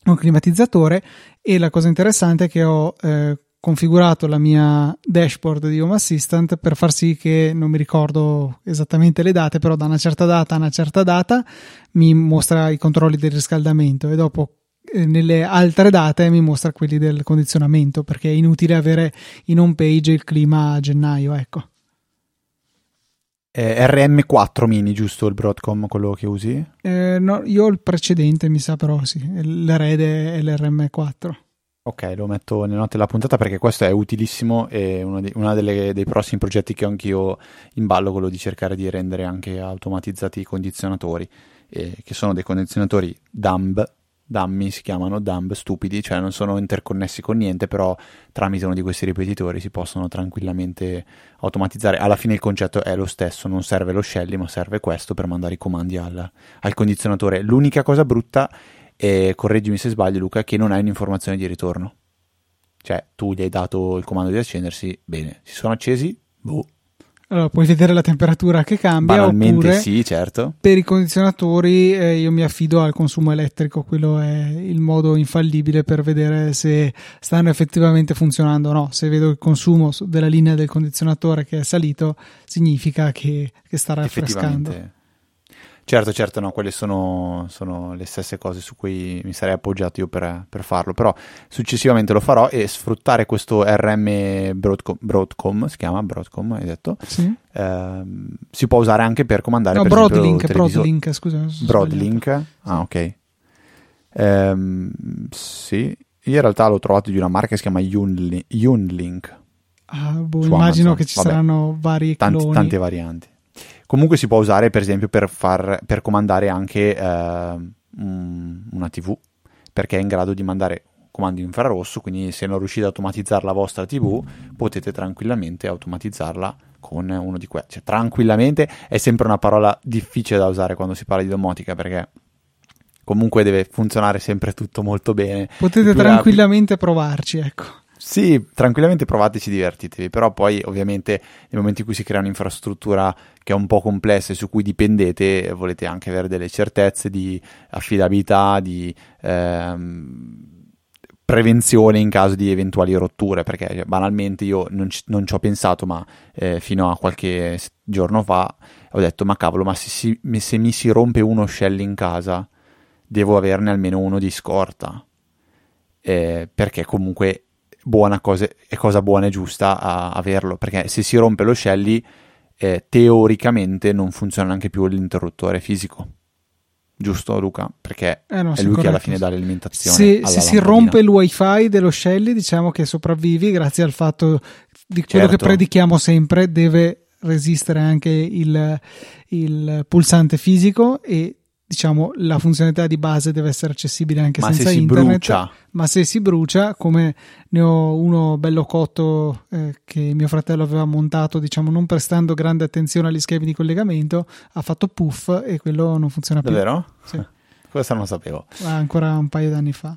un climatizzatore. E la cosa interessante è che ho eh, configurato la mia dashboard di Home Assistant per far sì che non mi ricordo esattamente le date, però da una certa data a una certa data mi mostra i controlli del riscaldamento e dopo eh, nelle altre date mi mostra quelli del condizionamento perché è inutile avere in home page il clima a gennaio, ecco. Eh, RM4 mini, giusto il Broadcom, quello che usi? Eh, no, io ho il precedente, mi sa però sì, l'erede è l'RM4. Ok, lo metto nelle note della puntata perché questo è utilissimo e uno, di, dei prossimi progetti che ho anch'io in ballo, quello di cercare di rendere anche automatizzati i condizionatori, eh, che sono dei condizionatori dumb, dummy si chiamano, dumb, stupidi, cioè non sono interconnessi con niente, però tramite uno di questi ripetitori si possono tranquillamente automatizzare. Alla fine il concetto è lo stesso, non serve lo Shelly, ma serve questo per mandare i comandi al, al condizionatore. L'unica cosa brutta è e correggimi se sbaglio Luca, che non hai un'informazione di ritorno. Cioè, tu gli hai dato il comando di accendersi, bene, si sono accesi, boh. Allora, puoi vedere la temperatura che cambia. Banalmente sì, certo. Per i condizionatori eh, io mi affido al consumo elettrico, quello è il modo infallibile per vedere se stanno effettivamente funzionando o no. Se vedo il consumo della linea del condizionatore che è salito, significa che, che sta raffrescando. Certo, certo, no, quelle sono, sono, le stesse cose su cui mi sarei appoggiato io per, per, farlo, però successivamente lo farò e sfruttare questo RM Broadcom, Broadcom si chiama Broadcom, hai detto, sì. eh, si può usare anche per comandare no, per Broadlink, esempio, Broadlink, scusa. Broadlink, ah ok. Eh, sì, io in realtà l'ho trovato di una marca che si chiama Yunlink. Ah, boh, immagino Amazon. che ci Vabbè, saranno vari tanti, tante varianti. Comunque si può usare per esempio per, far, per comandare anche eh, una TV, perché è in grado di mandare comando infrarosso, quindi se non riuscite ad automatizzare la vostra TV potete tranquillamente automatizzarla con uno di questi. Cioè, tranquillamente è sempre una parola difficile da usare quando si parla di domotica perché comunque deve funzionare sempre tutto molto bene. Potete tranquillamente rapi- provarci, ecco. Sì, tranquillamente provateci, divertitevi, però poi ovviamente nel momento in cui si crea un'infrastruttura che è un po' complessa e su cui dipendete, volete anche avere delle certezze di affidabilità, di ehm, prevenzione in caso di eventuali rotture, perché banalmente io non ci, non ci, ho pensato, ma eh, fino a qualche giorno fa ho detto, ma cavolo, ma se, si, se mi si rompe uno shell in casa, devo averne almeno uno di scorta. Eh, perché comunque buona cosa, è cosa buona e giusta a averlo, perché se si rompe lo Shelly, eh, teoricamente non funziona neanche più l'interruttore fisico. Giusto Luca? Perché eh no, è lui che alla fine dà l'alimentazione. Se, se si rompe il wifi dello Shelly, diciamo che sopravvivi grazie al fatto di quello certo. che predichiamo sempre, deve resistere anche il, il pulsante fisico e diciamo la funzionalità di base deve essere accessibile anche ma senza se internet brucia. ma se si brucia come ne ho uno bello cotto eh, che mio fratello aveva montato diciamo non prestando grande attenzione agli schemi di collegamento ha fatto puff e quello non funziona più davvero? Sì. questo non lo sapevo ancora un paio d'anni fa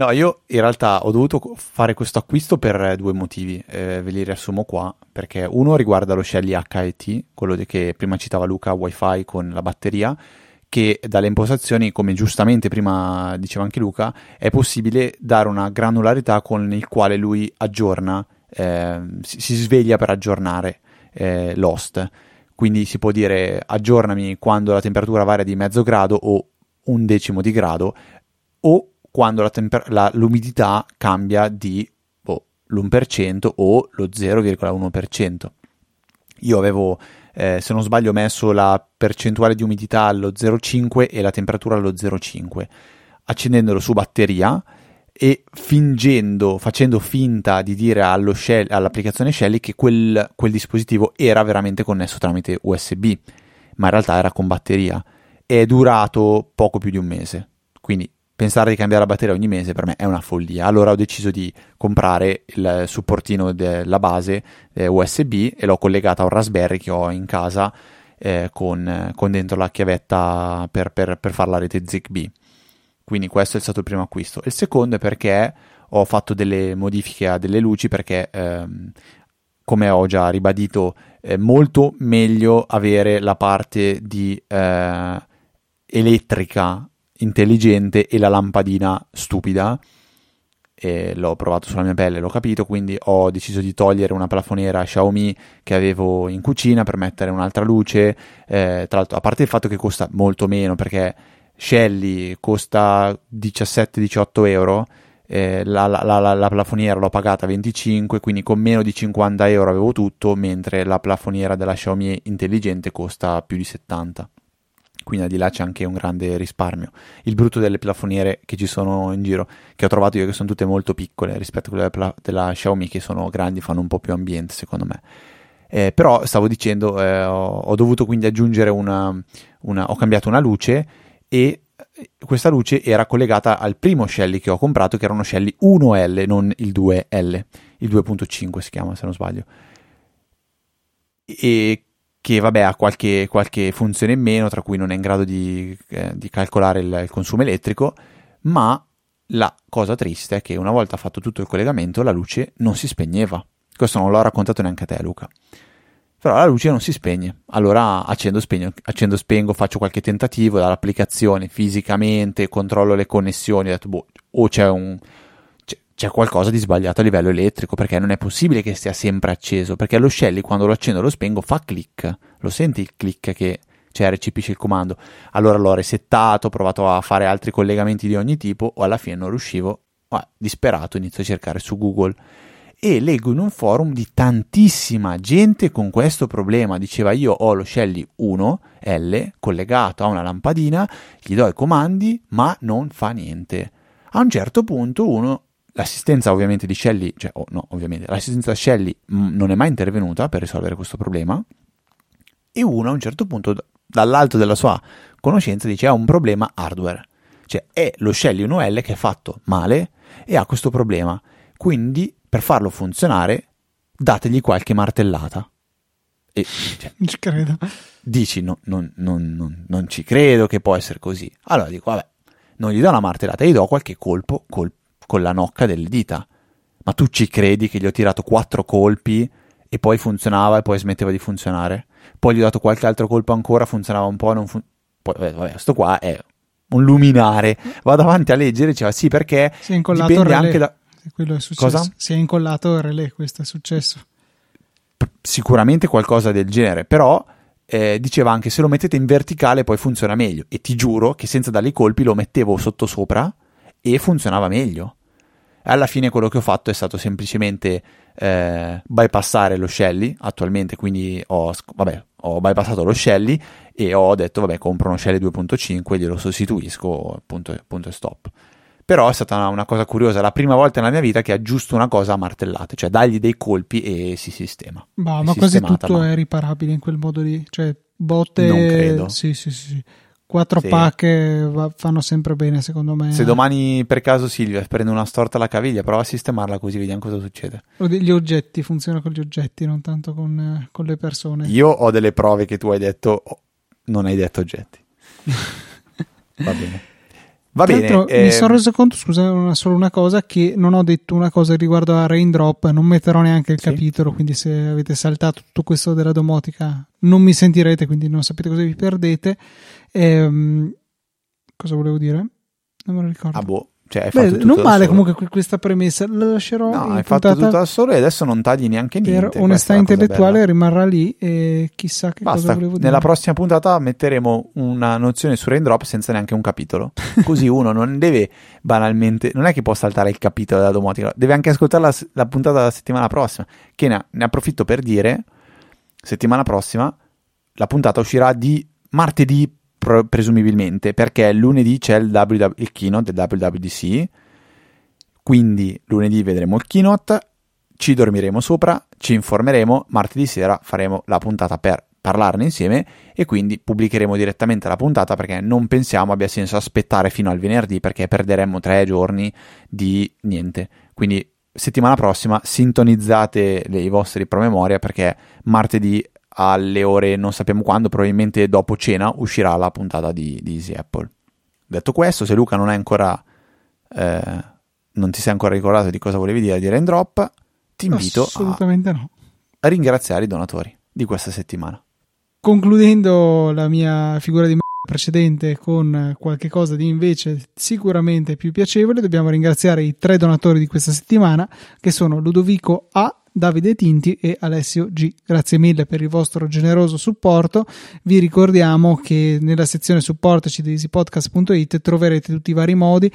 No, io in realtà ho dovuto fare questo acquisto per due motivi, eh, ve li riassumo qua, perché uno riguarda lo Shelly HET, quello che prima citava Luca, wifi con la batteria, che dalle impostazioni, come giustamente prima diceva anche Luca, è possibile dare una granularità con il quale lui aggiorna, eh, si, si, sveglia per aggiornare eh, l'host. Quindi si può dire aggiornami quando la temperatura varia di mezzo grado o un decimo di grado o quando la temper- la, l'umidità cambia di oh, l'1% o lo 0,1%. Io avevo eh, se non sbaglio ho messo la percentuale di umidità allo 0,5 e la temperatura allo 0,5, accendendolo su batteria e fingendo, facendo finta di dire shell, all'applicazione Shelly che quel, quel dispositivo era veramente connesso tramite USB, ma in realtà era con batteria è durato poco più di un mese. Quindi pensare di cambiare la batteria ogni mese per me è una follia. Allora ho deciso di comprare il supportino della base eh, USB e l'ho collegata a un Raspberry che ho in casa eh, con, con, dentro la chiavetta per, per, per fare la rete Zigbee. Quindi questo è stato il primo acquisto. Il secondo è perché ho fatto delle modifiche a delle luci perché, ehm, come ho già ribadito, è molto meglio avere la parte di eh, elettrica intelligente e la lampadina stupida. E l'ho provato sulla mia pelle, l'ho capito, quindi ho deciso di togliere una plafoniera Xiaomi che avevo in cucina per mettere un'altra luce. Eh, tra l'altro, a parte il fatto che costa molto meno perché Shelly costa 17-18 euro, eh, la, la, la, la, plafoniera l'ho pagata 25, quindi con meno di 50 euro avevo tutto, mentre la plafoniera della Xiaomi intelligente costa più di 70. Quindi al di là c'è anche un grande risparmio. Il brutto delle plafoniere che ci sono in giro, che ho trovato io, che sono tutte molto piccole rispetto a quelle della, della Xiaomi, che sono grandi, fanno un po' più ambiente secondo me. Eh, però stavo dicendo, eh, ho, ho, dovuto quindi aggiungere una, una, ho cambiato una luce e questa luce era collegata al primo Shelly che ho comprato, che era uno Shelly 1L, non il 2L, il 2.5 si chiama se non sbaglio. E che vabbè ha qualche, qualche funzione in meno, tra cui non è in grado di, eh, di calcolare il, il, consumo elettrico, ma la cosa triste è che una volta fatto tutto il collegamento la luce non si spegneva. Questo non l'ho raccontato neanche a te Luca però la luce non si spegne. Allora accendo, spegno, accendo, spengo, faccio qualche tentativo dall'applicazione fisicamente, controllo le connessioni, ho detto, boh, o c'è, un, c'è, qualcosa di sbagliato a livello elettrico, perché non è possibile che stia sempre acceso, perché lo Shelly quando lo accendo e lo spengo fa click, lo senti il click che cioè, recepisce il comando. Allora l'ho resettato, ho provato a fare altri collegamenti di ogni tipo, o alla fine non riuscivo, ma disperato inizio a cercare su Google e leggo in un forum di tantissima gente con questo problema. Diceva io ho lo Shelly 1L collegato a una lampadina, gli do i comandi, ma non fa niente. A un certo punto uno l'assistenza ovviamente di Shelly, cioè oh, no, ovviamente l'assistenza Shelly mh, non è mai intervenuta per risolvere questo problema e uno a un certo punto dall'alto della sua conoscenza dice ha un problema hardware. Cioè è lo Shelly 1L che è fatto male e ha questo problema. Quindi per farlo funzionare dategli qualche martellata. E cioè, non ci credo. Dici, no, non, non, non, non, ci credo che può essere così. Allora dico, vabbè, non gli do una martellata, gli do qualche colpo col, con la nocca delle dita. Ma tu ci credi che gli ho tirato quattro colpi e poi funzionava e poi smetteva di funzionare? Poi gli ho dato qualche altro colpo ancora, funzionava un po', non fun- poi, vabbè, questo qua è un luminare. Vado avanti a leggere, diceva sì perché dipende anche da quello è successo. Cosa? Si è incollato il relè, questo è successo. Sicuramente qualcosa del genere, però eh, diceva anche se lo mettete in verticale poi funziona meglio. E ti giuro che senza dargli i colpi lo mettevo sotto sopra e funzionava meglio. Alla fine quello che ho fatto è stato semplicemente eh, bypassare lo Shelly attualmente, quindi ho, vabbè, ho bypassato lo Shelly e ho detto vabbè compro uno Shelly 2.5 glielo sostituisco, punto, punto e stop. Però è stata una, una cosa curiosa, la prima volta nella mia vita che aggiusto una cosa a martellate, cioè dagli dei colpi e si sistema. Bah, ma quasi tutto ma... è riparabile in quel modo lì, cioè botte... Non credo. Sì, sì, sì. Quattro sì. pacche fanno sempre bene, secondo me. Se domani per caso Silvia prende una storta alla caviglia, prova a sistemarla così vediamo cosa succede. O degli oggetti, funziona con gli oggetti, non tanto con, eh, con le persone. Io ho delle prove che tu hai detto, non hai detto oggetti. Va bene. Va Tra bene. Eh... Mi sono reso conto, scusa, una, solo una cosa, che non ho detto una cosa riguardo a Raindrop, non metterò neanche il sì. capitolo, quindi se avete saltato tutto questo della domotica non mi sentirete, quindi non sapete cosa vi perdete. Ehm, cosa volevo dire? Non me lo ricordo. Ah, boh. Cioè, Beh, non male comunque questa premessa, la lascerò. No, hai fatto tutto da solo e adesso non tagli neanche niente. Per onestà intellettuale rimarrà lì e chissà che Basta. cosa volevo dire. Nella prossima puntata metteremo una nozione su Raindrop senza neanche un capitolo. Così uno non deve banalmente, non è che può saltare il capitolo della domotica, deve anche ascoltare la, la puntata della settimana prossima. Che ne, ne approfitto per dire, settimana prossima, la puntata uscirà di martedì presumibilmente, perché lunedì c'è il, WW, il keynote del WWDC, quindi lunedì vedremo il keynote, ci dormiremo sopra, ci informeremo, martedì sera faremo la puntata per parlarne insieme e quindi pubblicheremo direttamente la puntata perché non pensiamo abbia senso aspettare fino al venerdì perché perderemmo tre giorni di niente. Quindi settimana prossima sintonizzate i vostri promemoria perché martedì alle ore non sappiamo quando, probabilmente dopo cena uscirà la puntata di, di Easy Apple. Detto questo, se Luca non è ancora eh, non ti sei ancora ricordato di cosa volevi dire di Raindrop, ti invito Assolutamente a, no. a ringraziare i donatori di questa settimana. Concludendo la mia figura di precedente con qualche cosa di invece sicuramente più piacevole, dobbiamo ringraziare i tre donatori di questa settimana che sono Ludovico A, Davide Tinti e Alessio G. Grazie mille per il vostro generoso supporto. Vi ricordiamo che nella sezione supportaci di easypodcast.it troverete tutti i vari modi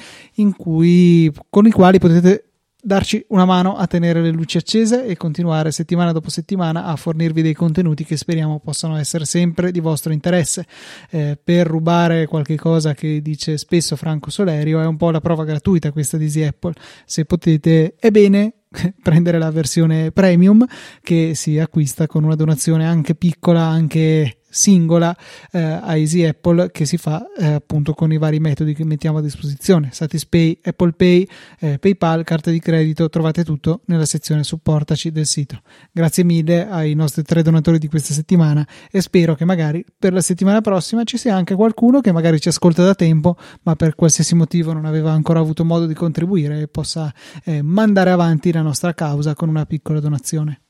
cui, con i quali potete darci una mano a tenere le luci accese e continuare settimana dopo settimana a fornirvi dei contenuti che speriamo possano essere sempre di vostro interesse. Eh, per rubare qualche cosa che dice spesso Franco Solerio, è un po' la prova gratuita questa di Easy Apple. Se potete, è bene prendere la versione premium che si acquista con una donazione anche piccola, anche singola eh, a Easy Apple che si fa eh, appunto con i vari metodi che mettiamo a disposizione. Satispay, Apple Pay, eh, PayPal, carte di credito trovate tutto nella sezione supportaci del sito. Grazie mille ai nostri tre donatori di questa settimana e spero che magari per la settimana prossima ci sia anche qualcuno che magari ci ascolta da tempo ma per qualsiasi motivo non aveva ancora avuto modo di contribuire e possa eh, mandare avanti la nostra causa con una piccola donazione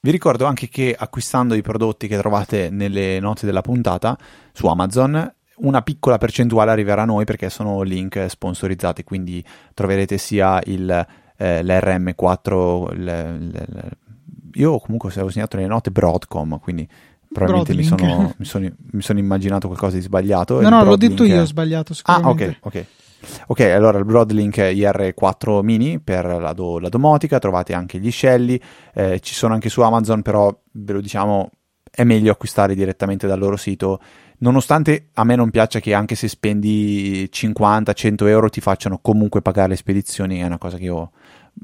vi ricordo anche che acquistando i prodotti che trovate nelle note della puntata su Amazon, una piccola percentuale arriverà a noi perché sono link sponsorizzati, quindi troverete sia il, eh, l'RM4, il, il, io comunque avevo segnato nelle note Broadcom, quindi probabilmente mi sono, mi, sono, mi sono, immaginato qualcosa di sbagliato. No, no, l'ho detto io, ho sbagliato. Ah, ok, ok. Ok, allora il Broadlink IR4 mini per la, do, la domotica, trovate anche gli scelli, eh, ci sono anche su Amazon, però ve lo diciamo, è meglio acquistare direttamente dal loro sito, nonostante a me non piaccia che anche se spendi 50-100 euro ti facciano comunque pagare le spedizioni, è una cosa che io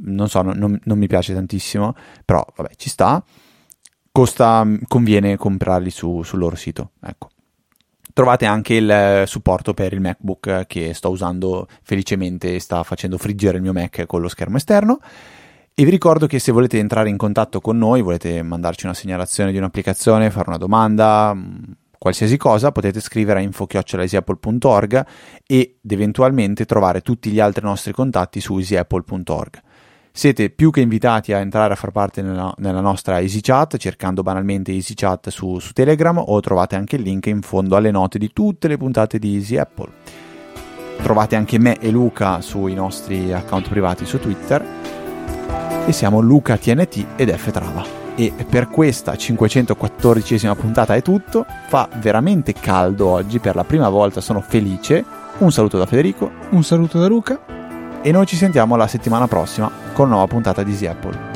non so, non, non mi piace tantissimo, però vabbè, ci sta. Costa, conviene comprarli su, sul loro sito, ecco trovate anche il eh, supporto per il MacBook che sto usando felicemente e sta facendo friggere il mio Mac con lo schermo esterno. E vi ricordo che se volete entrare in contatto con noi, volete mandarci una segnalazione di un'applicazione, fare una domanda, mm, qualsiasi cosa, potete scrivere a info.easyapple.org ed eventualmente trovare tutti gli altri nostri contatti su easyapple.org. Siete più che invitati a entrare a far parte nella, nella nostra EasyChat cercando banalmente EasyChat su, su, Telegram o trovate anche il link in fondo alle note di tutte le puntate di Easy Apple. Trovate anche me e Luca sui nostri account privati su Twitter e siamo Luca TNT ed F Trava. E per questa 514esima puntata è tutto. Fa veramente caldo oggi, per la prima volta sono felice. Un saluto da Federico. Un saluto da Luca e noi ci sentiamo la settimana prossima con una nuova puntata di Easy Apple.